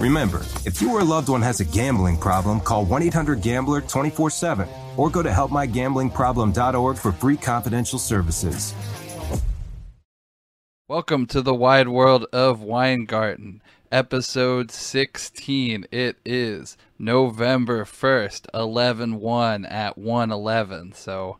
Remember, if you or a loved one has a gambling problem, call 1 800 Gambler 24 7 or go to helpmygamblingproblem.org for free confidential services. Welcome to the wide world of Weingarten, episode 16. It is November 1st, 11 1 at 111. So,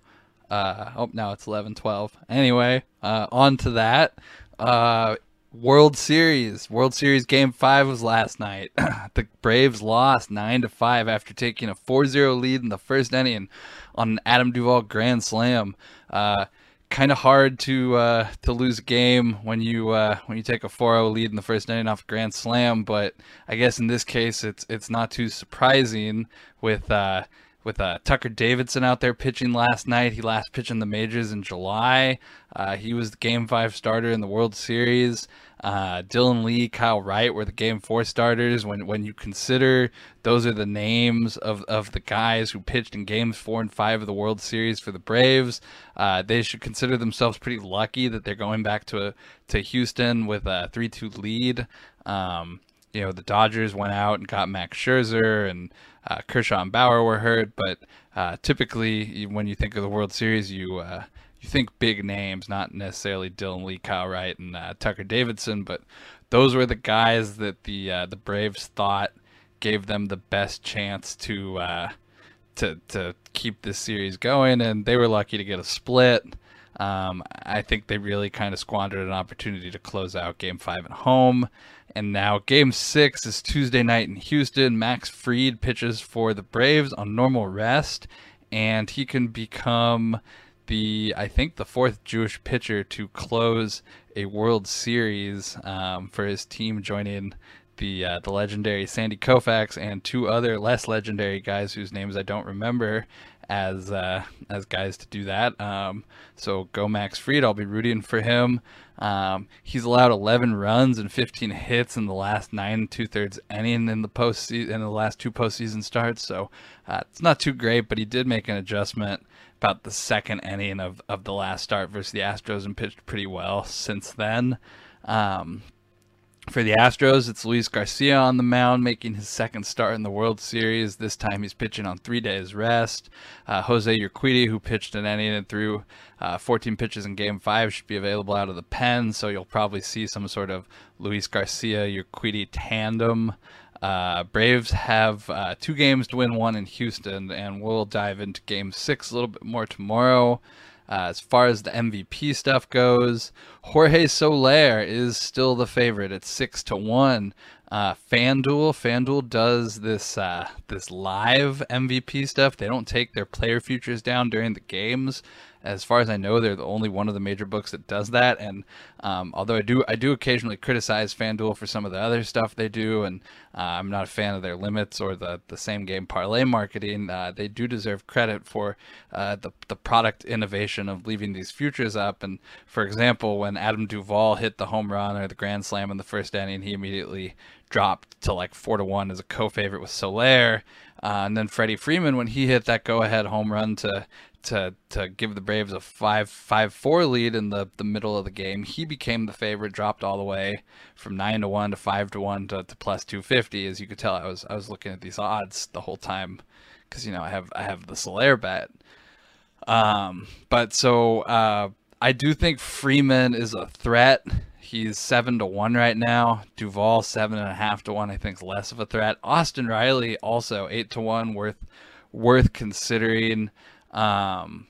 uh, oh, now it's 11 12. Anyway, uh, on to that. Uh, World Series. World Series game 5 was last night. the Braves lost 9 to 5 after taking a 4-0 lead in the first inning on an Adam Duvall grand slam. Uh, kind of hard to uh, to lose a game when you uh, when you take a 4-0 lead in the first inning off grand slam, but I guess in this case it's it's not too surprising with uh, with uh, Tucker Davidson out there pitching last night. He last pitched in the majors in July. Uh, he was the Game Five starter in the World Series. Uh, Dylan Lee, Kyle Wright were the Game Four starters. When when you consider those are the names of, of the guys who pitched in Games Four and Five of the World Series for the Braves, uh, they should consider themselves pretty lucky that they're going back to to Houston with a three two lead. Um, you know the Dodgers went out and got Max Scherzer and uh, Kershaw and Bauer were hurt, but uh, typically when you think of the World Series, you uh, you think big names, not necessarily Dylan Lee, Kyle Wright, and uh, Tucker Davidson, but those were the guys that the uh, the Braves thought gave them the best chance to uh, to to keep this series going, and they were lucky to get a split. Um, I think they really kind of squandered an opportunity to close out Game Five at home. And now Game Six is Tuesday night in Houston. Max Fried pitches for the Braves on normal rest, and he can become the I think the fourth Jewish pitcher to close a World Series um, for his team, joining the uh, the legendary Sandy Koufax and two other less legendary guys whose names I don't remember as uh, as guys to do that. Um, so go Max Fried. I'll be rooting for him. Um, he's allowed 11 runs and 15 hits in the last nine and two thirds inning in the post in the last two postseason starts. So uh, it's not too great, but he did make an adjustment about the second inning of, of the last start versus the Astros and pitched pretty well since then. Um, for the Astros, it's Luis Garcia on the mound, making his second start in the World Series. This time he's pitching on three days rest. Uh, Jose Urquidy, who pitched an inning and threw uh, 14 pitches in Game 5, should be available out of the pen, so you'll probably see some sort of Luis Garcia Urquidy tandem. Uh, Braves have uh, two games to win, one in Houston, and we'll dive into Game Six a little bit more tomorrow. Uh, as far as the MVP stuff goes, Jorge Soler is still the favorite at six to one. Uh, FanDuel, FanDuel does this uh, this live MVP stuff. They don't take their player futures down during the games As far as I know, they're the only one of the major books that does that. And um, although I do I do occasionally criticize FanDuel for some of the other stuff they do, and uh, I'm not a fan of their limits or the the same game parlay marketing, uh, they do deserve credit for uh, the the product innovation of leaving these futures up. And for example, when Adam Duvall hit the home run or the grand slam in the first inning, he immediately dropped to like four to one as a co-favorite with Soler. Uh, and then Freddie Freeman, when he hit that go-ahead home run to to to give the Braves a five five four lead in the the middle of the game, he became the favorite, dropped all the way from nine to one to five to one to, to plus two fifty. As you could tell, I was I was looking at these odds the whole time because you know I have I have the Soler bet. Um, but so uh, I do think Freeman is a threat. He's seven to one right now. Duvall seven and a half to one. I think is less of a threat. Austin Riley also eight to one, worth worth considering. Um,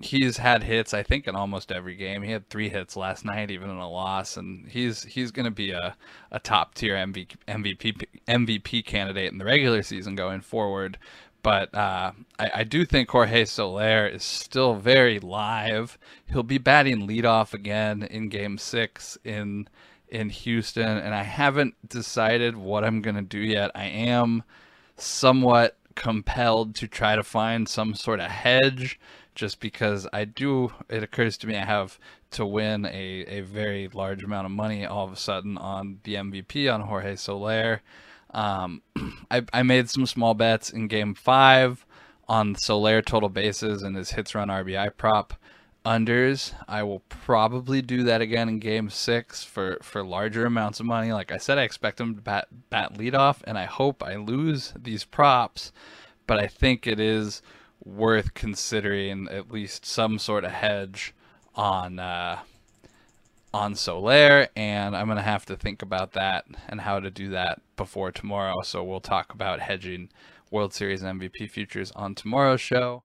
he's had hits, I think, in almost every game. He had three hits last night, even in a loss, and he's he's going to be a, a top tier MVP, MVP MVP candidate in the regular season going forward. But uh, I, I, do think Jorge Soler is still very live. He'll be batting leadoff again in Game Six in in Houston, and I haven't decided what I'm going to do yet. I am somewhat compelled to try to find some sort of hedge just because I do, it occurs to me I have to win a, a very large amount of money all of a sudden on the MVP on Jorge Soler. Um, I, I made some small bets in game five on Soler total bases and his hits run RBI prop unders. I will probably do that again in game six for, for larger amounts of money. Like I said, I expect him to bat, bat leadoff, and I hope I lose these props, but I think it is worth considering at least some sort of hedge on uh, on Soler, and I'm gonna have to think about that and how to do that before tomorrow. So we'll talk about hedging World Series MVP futures on tomorrow's show.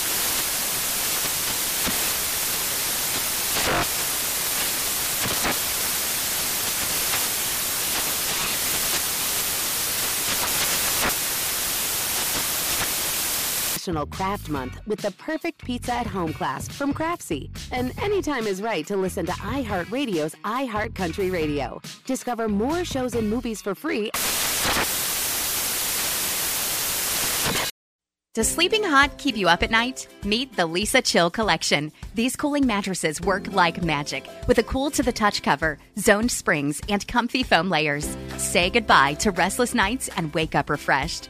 National Craft Month with the perfect pizza at home class from Craftsy. And anytime is right to listen to iHeartRadio's iHeartCountry Radio. Discover more shows and movies for free. Does sleeping hot keep you up at night? Meet the Leesa Chill Collection. These cooling mattresses work like magic with a cool to the touch cover, zoned springs, and comfy foam layers. Say goodbye to restless nights and wake up refreshed.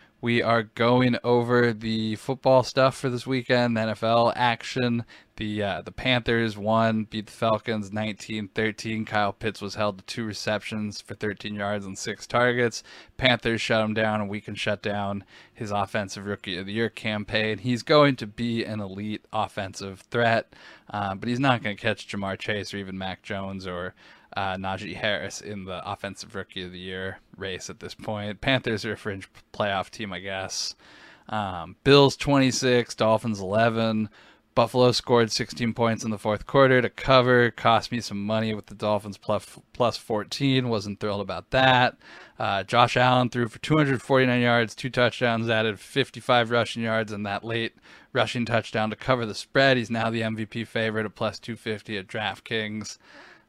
We are going over the football stuff for this weekend, the NFL action. The uh, the Panthers won, beat the Falcons 19-13. Kyle Pitts was held to two receptions for 13 yards and six targets. Panthers shut him down, and we can shut down his offensive rookie of the year campaign. He's going to be an elite offensive threat, uh, but he's not going to catch Ja'Marr Chase or even Mac Jones or uh, Najee Harris in the offensive rookie of the year race at this point. Panthers are a fringe playoff team, I guess. Um, Bills 26, Dolphins 11. Buffalo scored 16 points in the fourth quarter to cover. Cost me some money with the Dolphins plus, plus 14. Wasn't thrilled about that. Uh, Josh Allen threw for 249 yards, two touchdowns, added 55 rushing yards, and that late rushing touchdown to cover the spread. He's now the MVP favorite at plus 250 at DraftKings.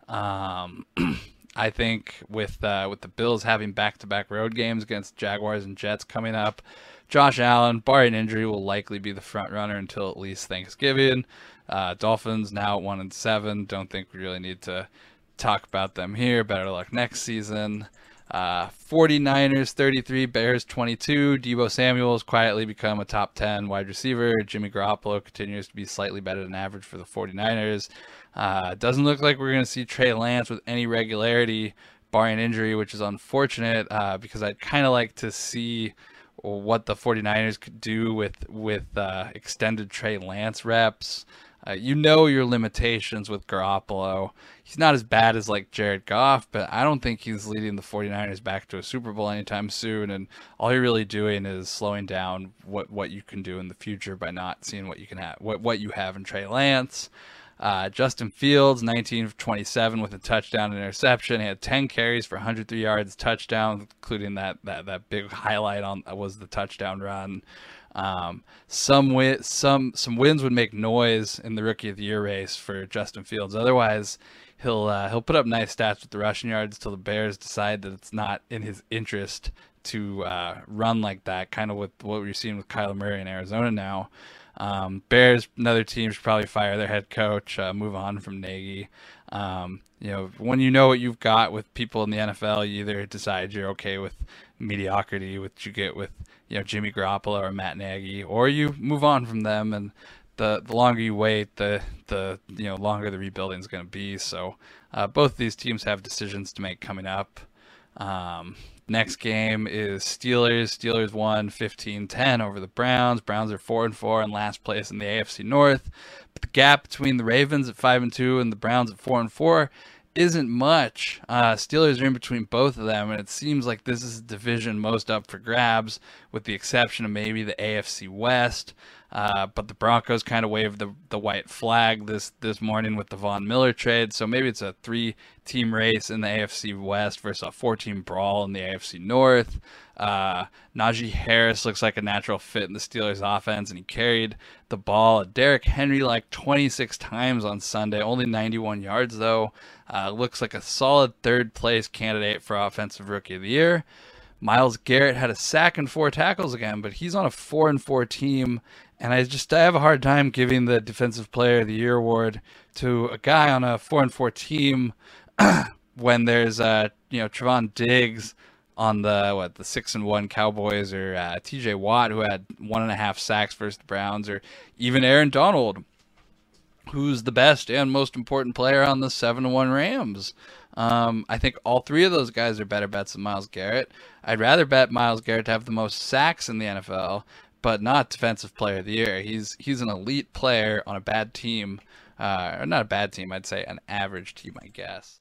Um, I think with uh, with the Bills having back to back road games against Jaguars and Jets coming up, Josh Allen, barring injury, will likely be the front runner until at least Thanksgiving. Uh, Dolphins now at one and seven. Don't think we really need to talk about them here. Better luck next season. Uh, 49ers 33, Bears 22. Deebo Samuel's quietly become a top 10 wide receiver. Jimmy Garoppolo continues to be slightly better than average for the 49ers. Uh, doesn't look like we're going to see Trey Lance with any regularity, barring injury, which is unfortunate uh, because I'd kind of like to see what the 49ers could do with with uh, extended Trey Lance reps. Uh, you know your limitations with Garoppolo. He's not as bad as like Jared Goff, but I don't think he's leading the 49ers back to a Super Bowl anytime soon. And all you're really doing is slowing down what, what you can do in the future by not seeing what you can have, what, what you have in Trey Lance. Uh, Justin Fields, 19 for 27 with a touchdown and interception. He had 10 carries for 103 yards, touchdown, including that that that big highlight on was the touchdown run. Um, some win, some some wins would make noise in the rookie of the year race for Justin Fields. Otherwise, he'll uh, he'll put up nice stats with the rushing yards till the Bears decide that it's not in his interest to uh, run like that. Kind of with what we're seeing with Kyler Murray in Arizona now. Um, Bears, another team should probably fire their head coach, uh, move on from Nagy. Um, you know, when you know what you've got with people in the NFL, you either decide you're okay with mediocrity, which you get with you know Jimmy Garoppolo or Matt Nagy, or you move on from them. And the the longer you wait, the the you know longer the rebuilding is going to be. So uh, both these teams have decisions to make coming up. Um, next game is Steelers. Steelers won 15-10 over the Browns. Browns are four and four and last place in the AFC North. But the gap between the Ravens at five and two and the Browns at four and four isn't much. Uh, Steelers are in between both of them, and it seems like this is a division most up for grabs, with the exception of maybe the AFC West. Uh, but the Broncos kind of waved the, the white flag this, this morning with the Von Miller trade. So maybe it's a three team race in the AFC West versus a four team brawl in the AFC North. Uh, Najee Harris looks like a natural fit in the Steelers offense, and he carried the ball. Derrick Henry like 26 times on Sunday, only 91 yards though. Uh, looks like a solid third place candidate for Offensive Rookie of the Year. Myles Garrett had a sack and four tackles again, but he's on a four and four team, and I just I have a hard time giving the Defensive Player of the Year award to a guy on a four and four team when there's uh you know Trevon Diggs on the what the six and one Cowboys or uh, T.J. Watt who had one and a half sacks versus the Browns or even Aaron Donald who's the best and most important player on the seven and one Rams. Um, I think all three of those guys are better bets than Myles Garrett. I'd rather bet Myles Garrett to have the most sacks in the NFL, but not defensive player of the year. He's he's an elite player on a bad team. uh, not a bad team. I'd say an average team, I guess.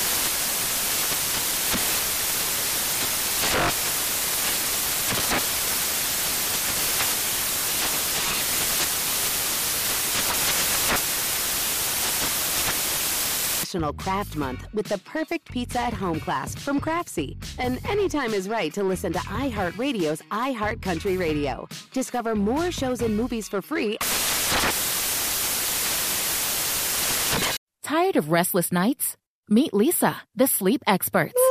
National Craft Month with the perfect pizza at home class from Craftsy. And anytime is right to listen to iHeartRadio's iHeartCountry Radio. Discover more shows and movies for free. Tired of restless nights? Meet Leesa, the sleep experts.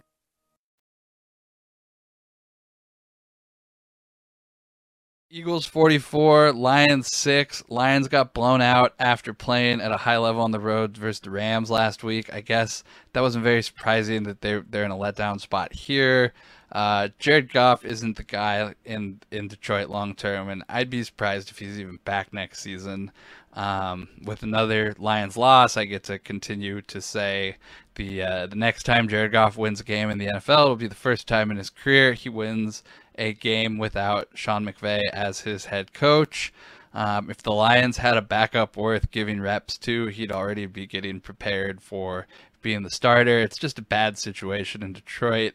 Eagles 44, Lions 6. Lions got blown out after playing at a high level on the road versus the Rams last week. I guess that wasn't very surprising that they're, they're in a letdown spot here. Uh, Jared Goff isn't the guy in, in Detroit long term, and I'd be surprised if he's even back next season. Um, with another Lions loss, I get to continue to say the uh, the next time Jared Goff wins a game in the NFL will be the first time in his career he wins a game without Sean McVay as his head coach. Um, if the Lions had a backup worth giving reps to, he'd already be getting prepared for being the starter. It's just a bad situation in Detroit.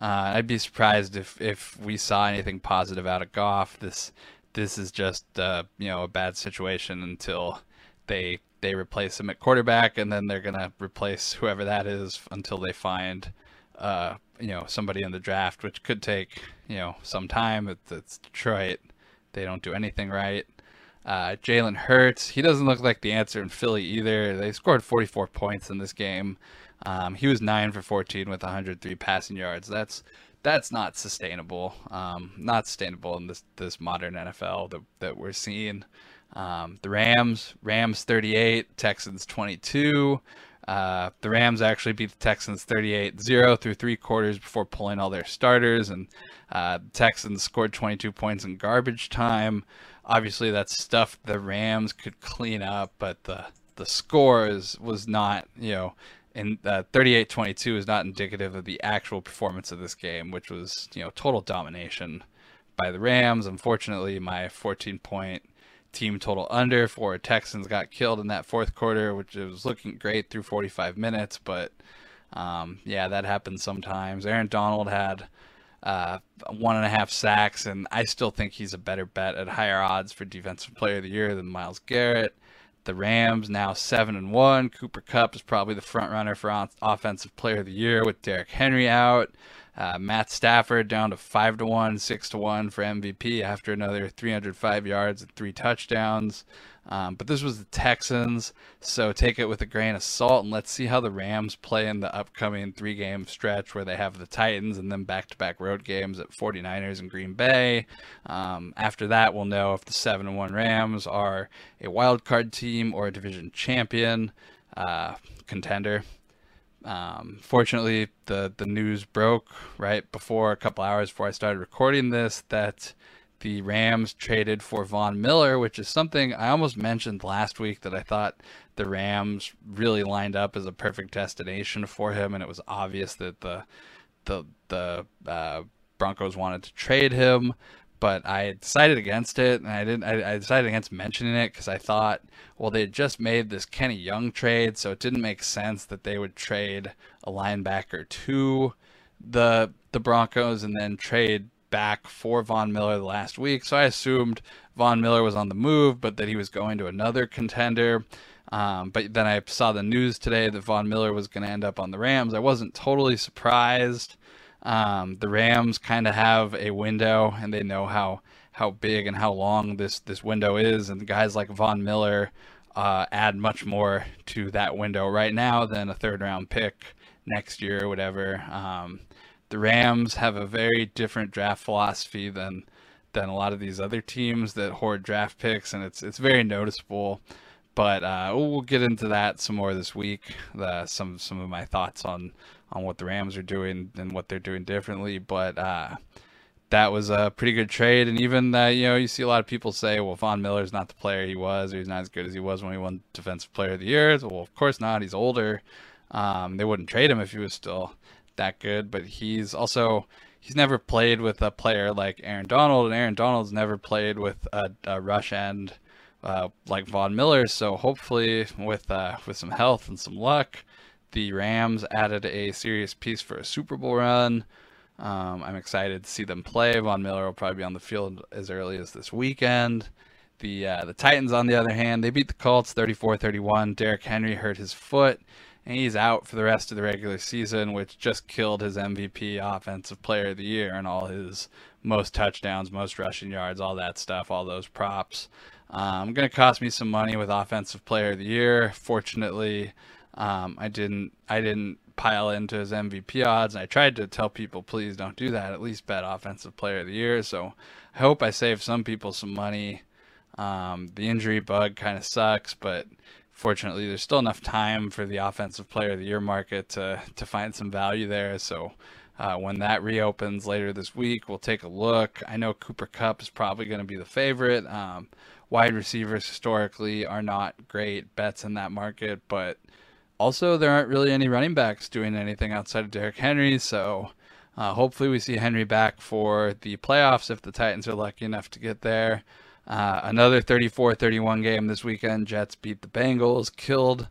Uh, I'd be surprised if, if we saw anything positive out of Goff. This this is just uh, you know a bad situation until they they replace him at quarterback, and then they're gonna replace whoever that is until they find uh, you know somebody in the draft, which could take you know some time. It's, it's Detroit; they don't do anything right. Uh, Jalen Hurts, he doesn't look like the answer in Philly either. They scored 44 points in this game. Um, he was nine for 14 with 103 passing yards. That's that's not sustainable. Um, not sustainable in this this modern NFL that that we're seeing. Um, the Rams, Rams 38, Texans 22. Uh, the Rams actually beat the Texans 38-0 through three quarters before pulling all their starters, and uh, the Texans scored 22 points in garbage time. Obviously, that's stuff the Rams could clean up, but the the score was not, you know, and uh, 38-22 is not indicative of the actual performance of this game, which was you know total domination by the Rams. Unfortunately, my 14 point team total under for Texans got killed in that fourth quarter, which was looking great through 45 minutes, but um, yeah, that happens sometimes. Aaron Donald had uh, one and a half sacks, and I still think he's a better bet at higher odds for Defensive Player of the Year than Myles Garrett. The Rams now seven and one. Cooper Kupp is probably the front runner for Offensive Player of the Year with Derrick Henry out. Uh, Matt Stafford down to five to one, six to one for MVP after another 305 yards and three touchdowns. Um, but this was the Texans, so take it with a grain of salt and let's see how the Rams play in the upcoming three game stretch where they have the Titans and then back to back road games at 49ers and Green Bay. Um, after that, we'll know if the 7 and 1 Rams are a wild card team or a division champion uh, contender. Um, fortunately, the the news broke right before a couple hours before I started recording this that the Rams traded for Von Miller, which is something I almost mentioned last week that I thought the Rams really lined up as a perfect destination for him, and it was obvious that the the the uh, Broncos wanted to trade him but I decided against it, and I didn't. I, I decided against mentioning it because I thought, well, they just made this Kenny Young trade, so it didn't make sense that they would trade a linebacker to the the Broncos and then trade back for Von Miller last week. So I assumed Von Miller was on the move, but that he was going to another contender. Um, but then I saw the news today that Von Miller was going to end up on the Rams. I wasn't totally surprised. Um, the Rams kind of have a window, and they know how how big and how long this this window is. And guys like Von Miller uh, add much more to that window right now than a third round pick next year or whatever. Um, the Rams have a very different draft philosophy than than a lot of these other teams that hoard draft picks, and it's it's very noticeable. But uh, we'll get into that some more this week. The, some some of my thoughts on on what the Rams are doing and what they're doing differently. But uh, that was a pretty good trade. And even that, you know, you see a lot of people say, well, Von Miller's not the player he was, or he's not as good as he was when he won Defensive Player of the Year. Well, of course not. He's older. Um, they wouldn't trade him if he was still that good. But he's also he's never played with a player like Aaron Donald, and Aaron Donald's never played with a, a rush end. Uh, like Von Miller, so hopefully with uh, with some health and some luck, the Rams added a serious piece for a Super Bowl run. Um, I'm excited to see them play. Von Miller will probably be on the field as early as this weekend. The uh, the Titans, on the other hand, they beat the Colts 34-31. Derrick Henry hurt his foot, and he's out for the rest of the regular season, which just killed his MVP Offensive Player of the Year and all his most touchdowns, most rushing yards, all that stuff, all those props. Um, going to cost me some money with Offensive Player of the Year. Fortunately, um, I didn't I didn't pile into his MVP odds. And I tried to tell people, please don't do that. At least bet Offensive Player of the Year. So I hope I save some people some money. Um, the injury bug kind of sucks, but fortunately, there's still enough time for the Offensive Player of the Year market to to find some value there. So. Uh, when that reopens later this week, we'll take a look. I know Cooper Kupp is probably going to be the favorite. Um, wide receivers historically are not great bets in that market, but also, there aren't really any running backs doing anything outside of Derrick Henry, so uh, hopefully we see Henry back for the playoffs if the Titans are lucky enough to get there. Uh, another 34-31 game this weekend. Jets beat the Bengals, killed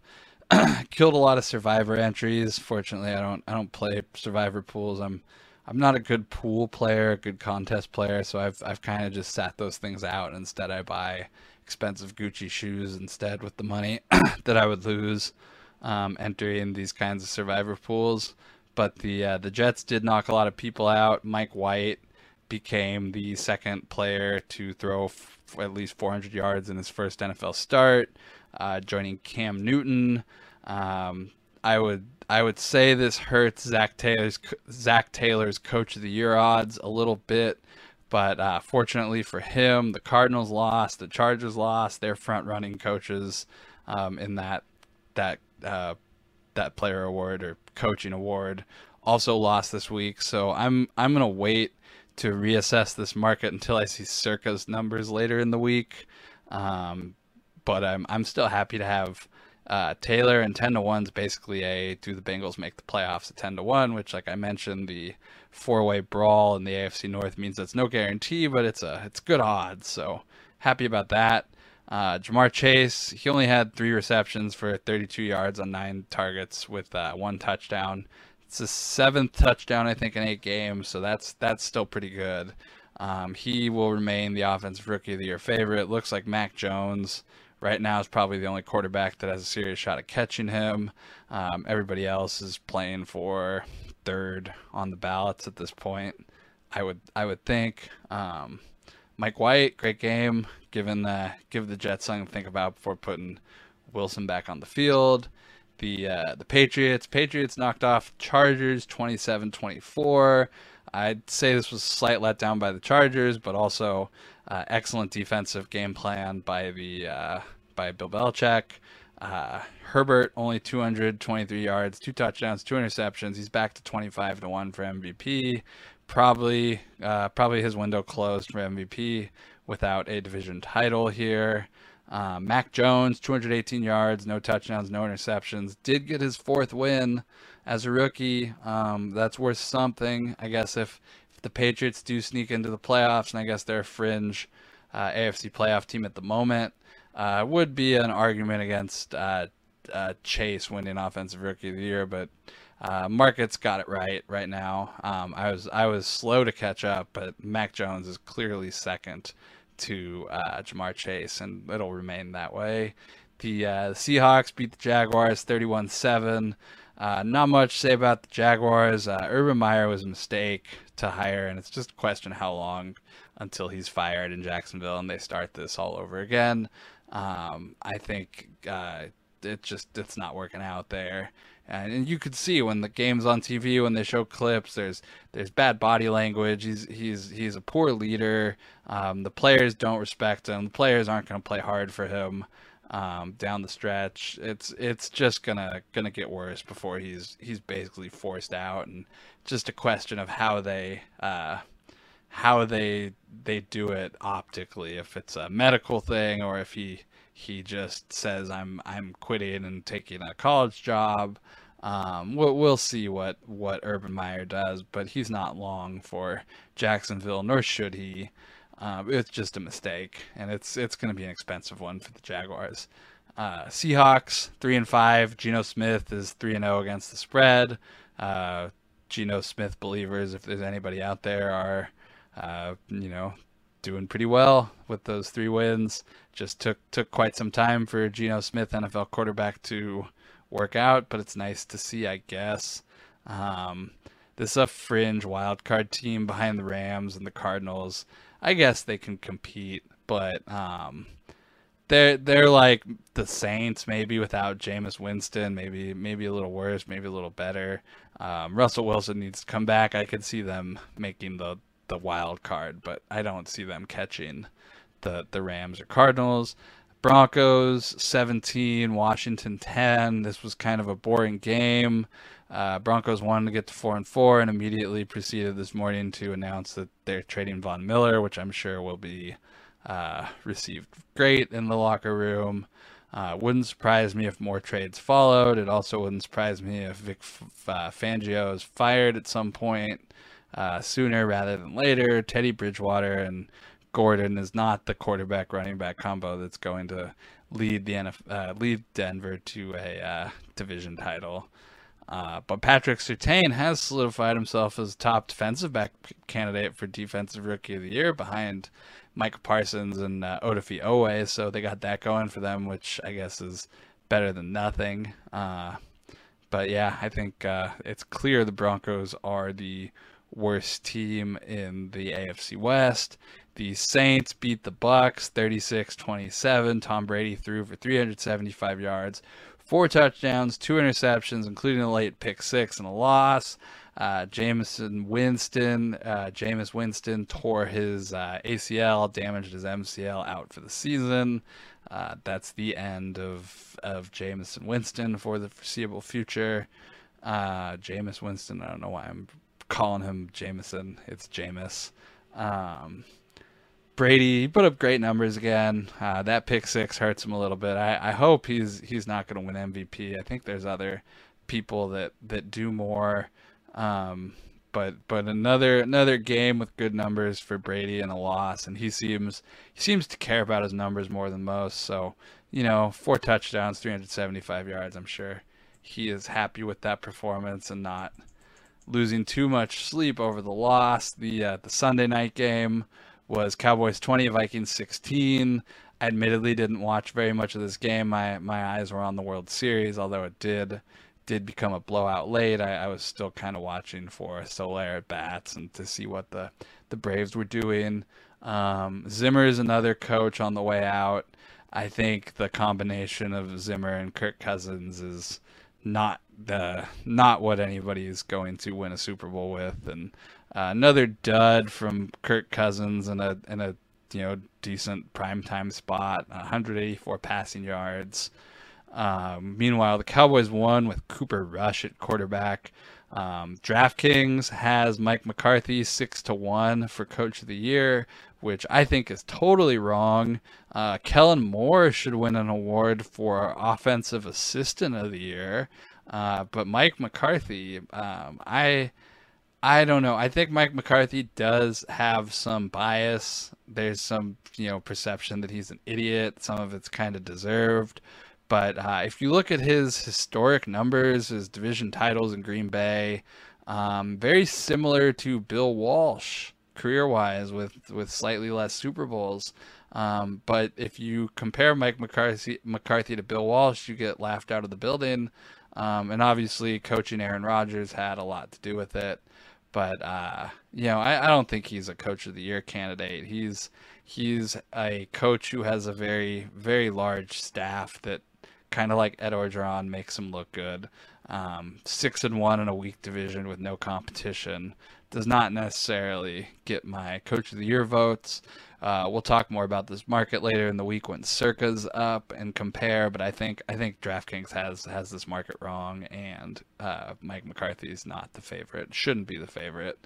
killed a lot of survivor entries. Fortunately, I don't I don't play survivor pools. I'm I'm not a good pool player, a good contest player, so I've I've kind of just sat those things out. Instead, I buy expensive Gucci shoes instead with the money that I would lose um, entering these kinds of survivor pools. But the uh, the Jets did knock a lot of people out. Mike White became the second player to throw f- at least 400 yards in his first NFL start, uh, joining Cam Newton. Um, I would I would say this hurts Zac Taylor's Zac Taylor's Coach of the Year odds a little bit, but uh, fortunately for him, the Cardinals lost, the Chargers lost their front running coaches um, in that that uh, that player award or coaching award also lost this week. So I'm I'm gonna wait to reassess this market until I see Circa's numbers later in the week. Um, but I'm I'm still happy to have uh, Taylor and ten to one's basically a do the Bengals make the playoffs at ten to one, which like I mentioned the four way brawl in the AFC North means it's no guarantee, but it's a it's good odds. So happy about that. Uh, Ja'Marr Chase, he only had three receptions for 32 yards on nine targets with uh, one touchdown. It's his seventh touchdown, I think, in eight games, so that's that's still pretty good. Um, he will remain the offensive rookie of the year favorite. Looks like Mac Jones right now is probably the only quarterback that has a serious shot at catching him. Um, everybody else is playing for third on the ballots at this point. I would I would think. Um, Mike White, great game. Given the give the Jets something to think about before putting Wilson back on the field. The uh, the Patriots Patriots knocked off Chargers 27-24. I'd say this was a slight letdown by the Chargers, but also uh, excellent defensive game plan by the uh, by Bill Belichick. Uh, Herbert only 223 yards, two touchdowns, two interceptions. He's back to 25 to one for MVP. Probably, uh, probably his window closed for MVP without a division title here. Uh, Mac Jones, 218 yards, no touchdowns, no interceptions. Did get his fourth win as a rookie. Um, that's worth something, I guess. If, if the Patriots do sneak into the playoffs, and I guess they're a fringe uh, AFC playoff team at the moment, uh, would be an argument against uh, uh, Chase winning Offensive Rookie of the Year, but uh, markets got it right right now. Um, I was I was slow to catch up, but Mac Jones is clearly second to uh, Ja'Marr Chase, and it'll remain that way. The, uh, the Seahawks beat the Jaguars 31-7. Uh, not much to say about the Jaguars. Uh, Urban Meyer was a mistake to hire, and it's just a question how long until he's fired in Jacksonville and they start this all over again. Um, I think uh, it just it's not working out there. And, you could see when the game's on TV when they show clips, there's there's bad body language. He's he's he's a poor leader. Um, the players don't respect him. The players aren't going to play hard for him um, down the stretch. It's it's just gonna gonna get worse before he's he's basically forced out, and just a question of how they uh, how they they do it optically. If it's a medical thing or if he he just says I'm I'm quitting and taking a college job. Um, we'll, we'll see what what Urban Meyer does, but he's not long for Jacksonville, nor should he. Um, it's just a mistake, and it's it's going to be an expensive one for the Jaguars. Uh, Seahawks three and five. Geno Smith is three and zero oh against the spread. Uh, Geno Smith believers, if there's anybody out there, are uh, you know doing pretty well with those three wins. Just took took quite some time for Geno Smith, NFL quarterback, to work out, but it's nice to see, I guess. Um, this is a fringe wild card team behind the Rams and the Cardinals. I guess they can compete, but um, they're they're like the Saints, maybe without Jameis Winston, maybe maybe a little worse, maybe a little better. Um, Russell Wilson needs to come back. I could see them making the the wild card, but I don't see them catching the the Rams or Cardinals. Broncos 17, Washington 10. This was kind of a boring game. Uh, Broncos wanted to get to four and four, and immediately proceeded this morning to announce that they're trading Von Miller, which I'm sure will be uh, received great in the locker room. Uh, wouldn't surprise me if more trades followed. It also wouldn't surprise me if Vic uh, Fangio is fired at some point uh, sooner rather than later. Teddy Bridgewater and Gordon is not the quarterback running back combo that's going to lead the NF, uh, lead Denver to a uh, division title. Uh, but Patrick Surtain has solidified himself as top defensive back candidate for defensive rookie of the year behind Micah Parsons and uh, Odafe Oweh. So they got that going for them, which I guess is better than nothing. Uh, but yeah, I think uh, it's clear the Broncos are the worst team in the AFC West. The Saints beat the Bucks 36-27. Tom Brady threw for 375 yards, four touchdowns, two interceptions, including a late pick six and a loss. Uh, Jameson Winston, uh, Jameis Winston tore his uh, ACL, damaged his MCL, out for the season. uh, that's the end of of Jameis Winston for the foreseeable future. Uh, Jameis Winston, I don't know why I'm calling him Jameson. It's Jameis. Um, Brady put up great numbers again. Uh, that pick six hurts him a little bit. I, I hope he's he's not going to win MVP. I think there's other people that that do more. Um, but but another another game with good numbers for Brady and a loss, and he seems he seems to care about his numbers more than most. So you know, four touchdowns, 375 yards. I'm sure he is happy with that performance and not losing too much sleep over the loss. The uh, the Sunday night game was Cowboys 20, Vikings 16. I admittedly didn't watch very much of this game. My my eyes were on the World Series, although it did did become a blowout late, I, I was still kind of watching for Soler at bats and to see what the, the Braves were doing. Um, Zimmer is another coach on the way out. I think the combination of Zimmer and Kirk Cousins is not the not what anybody is going to win a Super Bowl with, and uh, another dud from Kirk Cousins and a and a you know decent primetime spot, 184 passing yards. Um, meanwhile, the Cowboys won with Cooper Rush at quarterback. Um, DraftKings has Mike McCarthy six to one for Coach of the Year, which I think is totally wrong. Uh, Kellen Moore should win an award for Offensive Assistant of the Year, uh, but Mike McCarthy, um, I. I don't know. I think Mike McCarthy does have some bias. There's some, you know, perception that he's an idiot. Some of it's kind of deserved. But uh, if you look at his historic numbers, his division titles in Green Bay, um, very similar to Bill Walsh career-wise, with with slightly less Super Bowls. Um, but if you compare Mike McCarthy McCarthy to Bill Walsh, you get laughed out of the building. Um, and obviously, coaching Aaron Rodgers had a lot to do with it. But uh, you know, I, I don't think he's a coach of the year candidate. He's he's a coach who has a very very large staff that kind of like Ed Orgeron makes him look good. Um, six and one in a weak division with no competition does not necessarily get my coach of the year votes. Uh, we'll talk more about this market later in the week when Circa's up and compare. But I think I think DraftKings has has this market wrong, and uh, Mike McCarthy is not the favorite. Shouldn't be the favorite.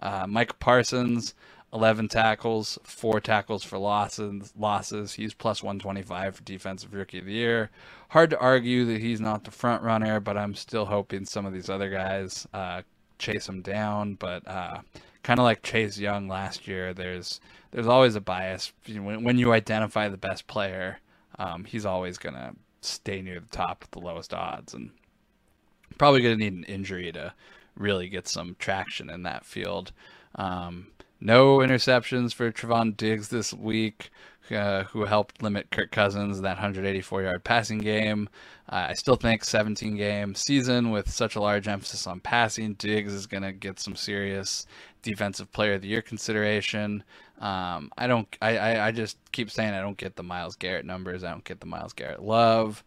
Uh, Micah Parsons 11 tackles, four tackles for losses. Losses. He's plus 125 for defensive rookie of the year. Hard to argue that he's not the front runner, but I'm still hoping some of these other guys uh, chase him down. But uh, kind of like Chase Young last year, there's there's always a bias when, when you identify the best player. Um, he's always gonna stay near the top with the lowest odds, and probably gonna need an injury to really get some traction in that field. Um, no interceptions for Trevon Diggs this week, uh, who helped limit Kirk Cousins that 184 yard passing game. Uh, I still think 17 game season with such a large emphasis on passing, Diggs is going to get some serious defensive player of the year consideration. Um, I don't, I, I, I, just keep saying I don't get the Myles Garrett numbers. I don't get the Myles Garrett love.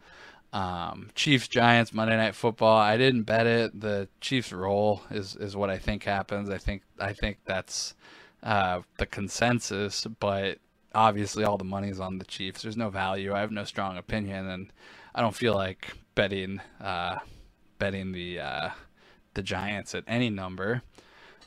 Um, Chiefs Giants Monday Night Football. I didn't bet it. The Chiefs roll is is what I think happens. I think I think that's uh, the consensus, but obviously all the money's on the Chiefs. There's no value. I have no strong opinion, and I don't feel like betting uh, betting the uh, the Giants at any number.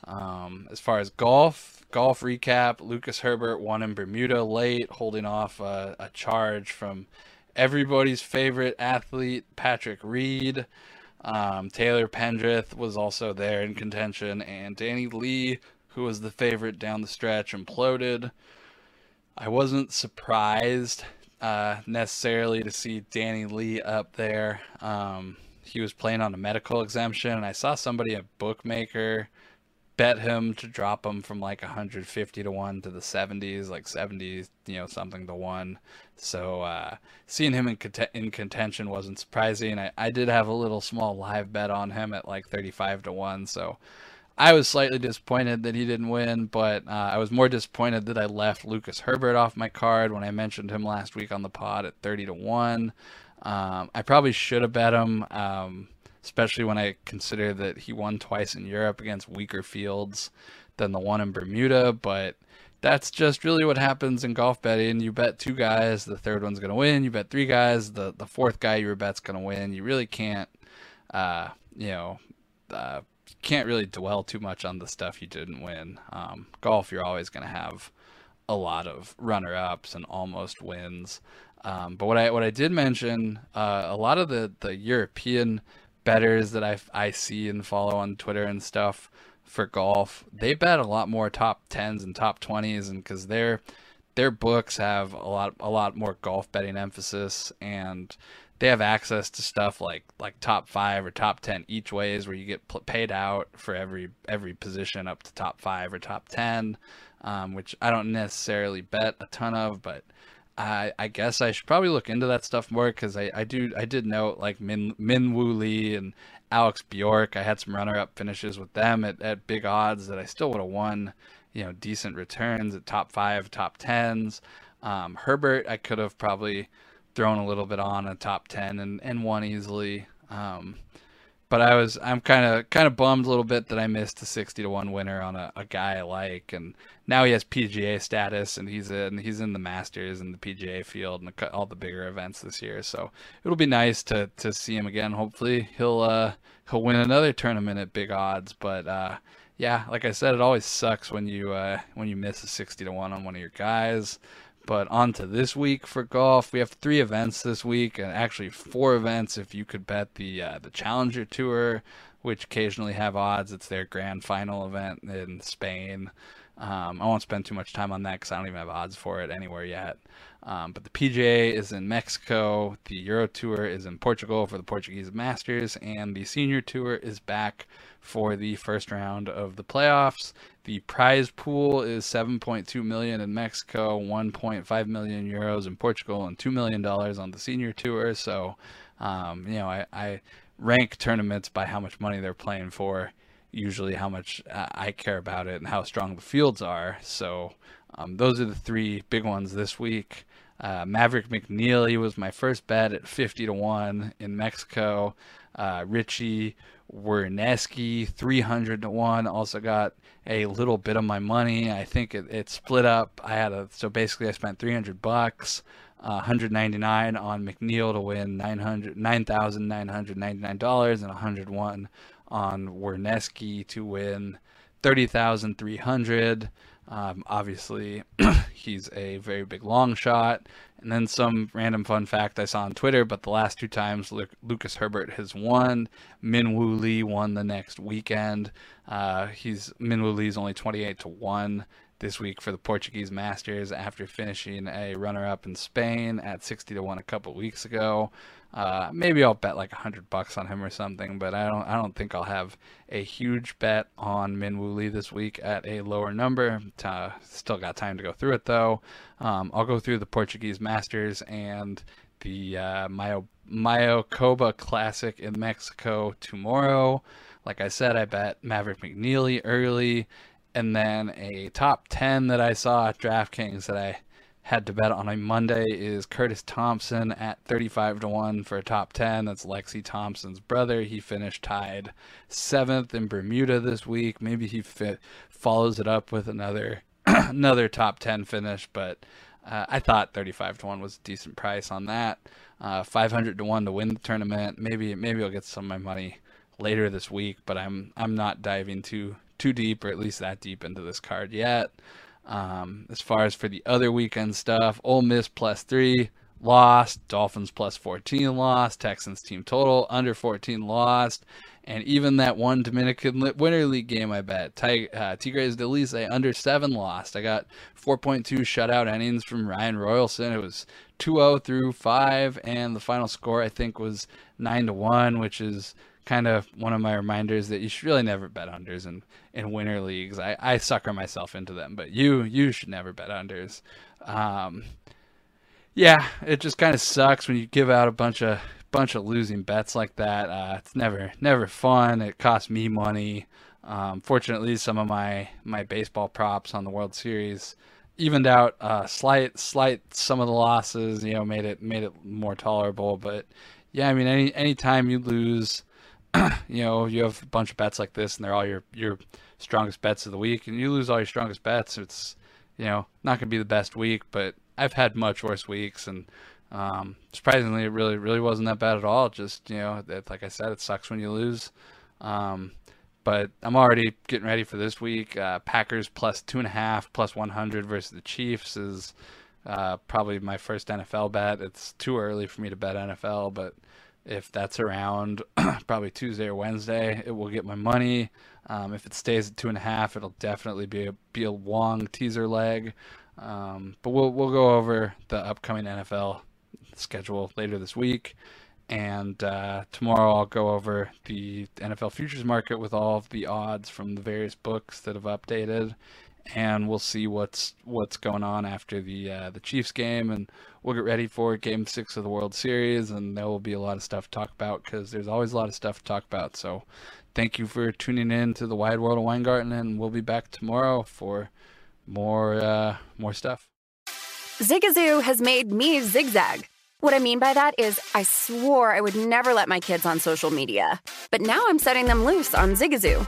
Um, as far as golf, golf recap: Lucas Herbert won in Bermuda late, holding off a, a charge from everybody's favorite athlete, Patrick Reed. Um, Taylor Pendrith was also there in contention, and Danny Lee who was the favorite down the stretch, imploded. I wasn't surprised uh, necessarily to see Danny Lee up there. Um, he was playing on a medical exemption, and I saw somebody at Bookmaker bet him to drop him from like 150 to 1 to the 70s, like 70, you know, something to 1. So uh, seeing him in, cont- in contention wasn't surprising. I, I did have a little small live bet on him at like 35 to 1. So I was slightly disappointed that he didn't win, but uh, I was more disappointed that I left Lucas Herbert off my card when I mentioned him last week on the pod at 30 to 1. Um, I probably should have bet him, um, especially when I consider that he won twice in Europe against weaker fields than the one in Bermuda, but that's just really what happens in golf betting. You bet two guys, the third one's going to win. You bet three guys, the the fourth guy your bet's going to win. You really can't, uh, you know, uh, can't really dwell too much on the stuff you didn't win. Um, golf, you're always going to have a lot of runner ups and almost wins. Um, but what I what I did mention, uh, a lot of the the European betters that I I see and follow on Twitter and stuff for golf, they bet a lot more top tens and top twenties, and because their their books have a lot a lot more golf betting emphasis, and they have access to stuff like like top five or top ten each ways, where you get paid out for every every position up to top five or top ten, um, which I don't necessarily bet a ton of, but I, I guess I should probably look into that stuff more because I, I do I did note like Min Min Woo Lee and Alex Bjork. I had some runner up finishes with them at, at big odds that I still would have won, you know, decent returns at top five, top tens. Um, Herbert, I could have probably thrown a little bit on a top ten and, and won easily. Um, but I was I'm kind of kind of bummed a little bit that I missed a 60 to 1 winner on a, a guy I like. And now he has PGA status and he's in he's in the Masters and the PGA field and all the bigger events this year. So it'll be nice to to see him again. Hopefully he'll uh he'll win another tournament at big odds. But uh yeah like I said it always sucks when you uh when you miss a 60 to 1 on one of your guys but on to this week for golf. We have three events this week, and actually four events if you could bet the uh, the Challenger Tour, which occasionally have odds. It's their grand final event in Spain. Um, I won't spend too much time on that because I don't even have odds for it anywhere yet. Um, but the PGA is in Mexico, the Euro Tour is in Portugal for the Portuguese Masters, and the Senior Tour is back for the first round of the playoffs. The prize pool is 7.2 million in Mexico, 1.5 million euros in Portugal, and two million dollars on the Senior Tour. So, um, you know, I, I rank tournaments by how much money they're playing for usually how much uh, I care about it and how strong the fields are. So um, those are the three big ones this week. Uh, Maverick McNealy was my first bet at 50 to 1 in Mexico. Uh, Richy Werenski, 300 to 1. Also got a little bit of my money. I think it, it split up. I had a, so basically I spent 300 bucks. Uh, 199 on McNeil to win 900 $9,999 and 101 on Werenski to win 30,300. Um, obviously, he's a very big long shot. And then some random fun fact I saw on Twitter, but the last two times Lucas Herbert has won, Min Woo Lee won the next weekend. Uh, he's Min Woo Lee's only 28 to 1 this week for the Portuguese Masters after finishing a runner up in Spain at 60 to 1 a couple weeks ago. Uh, maybe I'll bet like a hundred bucks on him or something, but I don't. I don't think I'll have a huge bet on Min Lee this week at a lower number. Uh, still got time to go through it though. Um, I'll go through the Portuguese Masters and the uh, Mayo Mayakoba Classic in Mexico tomorrow. Like I said, I bet Maverick McNealy early, and then a top ten that I saw at DraftKings that I had to bet on a Monday is Curtis Thompson at 35 to 1 for a top 10. That's Lexi Thompson's brother. He finished tied seventh in Bermuda this week. Maybe he fit, follows it up with another another top 10 finish, but uh, I thought 35 to 1 was a decent price on that. Uh, 500 to 1 to win the tournament. Maybe maybe I'll get some of my money later this week, but I'm I'm not diving too too deep or at least that deep into this card yet. Um, as far as for the other weekend stuff, Ole Miss plus three lost, Dolphins plus 14 lost, Texans team total under 14 lost, and even that one Dominican Winter League game I bet, Tig- uh, Tigres del Licey under seven lost. I got 4.2 shutout innings from Ryan Royalson. It was 2-0 through five, and the final score I think was nine to one, which is kind of one of my reminders that you should really never bet unders in, in winter leagues. I, I sucker myself into them, but you you should never bet unders. Um, yeah, it just kind of sucks when you give out a bunch of bunch of losing bets like that. Uh, it's never never fun. It costs me money. Um, fortunately, some of my my baseball props on the World Series evened out uh, slight slight some of the losses. You know, made it made it more tolerable. But yeah, I mean, any anytime you lose you know, you have a bunch of bets like this, and they're all your your strongest bets of the week, and you lose all your strongest bets. It's you know, not going to be the best week, but I've had much worse weeks, and um, surprisingly, it really, really wasn't that bad at all. Just you know, it, like I said, it sucks when you lose. Um, but I'm already getting ready for this week. Uh, Packers plus two and a half, plus 100 versus the Chiefs is uh, probably my first NFL bet. It's too early for me to bet NFL, but if that's around probably Tuesday or Wednesday, it will get my money. Um, if it stays at two and a half, it'll definitely be a be a long teaser leg. Um, but we'll we'll go over the upcoming NFL schedule later this week, and uh, tomorrow I'll go over the NFL futures market with all of the odds from the various books that have updated, and we'll see what's what's going on after the uh, the Chiefs game, and we'll get ready for Game Six of the World Series, and there will be a lot of stuff to talk about because there's always a lot of stuff to talk about. So thank you for tuning in to the Wide World of Weingarten, and we'll be back tomorrow for more uh, more stuff. Zigazoo has made me zigzag. What I mean by that is, I swore I would never let my kids on social media, but now I'm setting them loose on Zigazoo.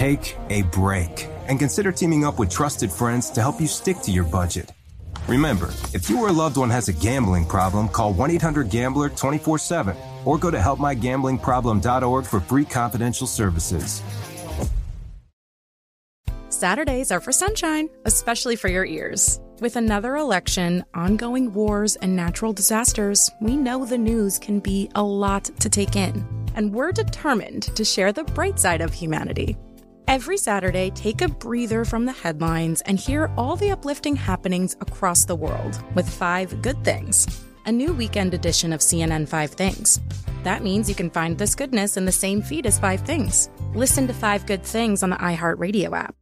Take a break and consider teaming up with trusted friends to help you stick to your budget. Remember, if you or a loved one has a gambling problem, call 1 800 Gambler 24 7 or go to helpmygamblingproblem.org for free confidential services. Saturdays are for sunshine, especially for your ears. With another election, ongoing wars, and natural disasters, we know the news can be a lot to take in. And we're determined to share the bright side of humanity. Every Saturday, take a breather from the headlines and hear all the uplifting happenings across the world with Five Good Things, a new weekend edition of CNN Five Things. That means you can find this goodness in the same feed as Five Things. Listen to Five Good Things on the iHeartRadio app.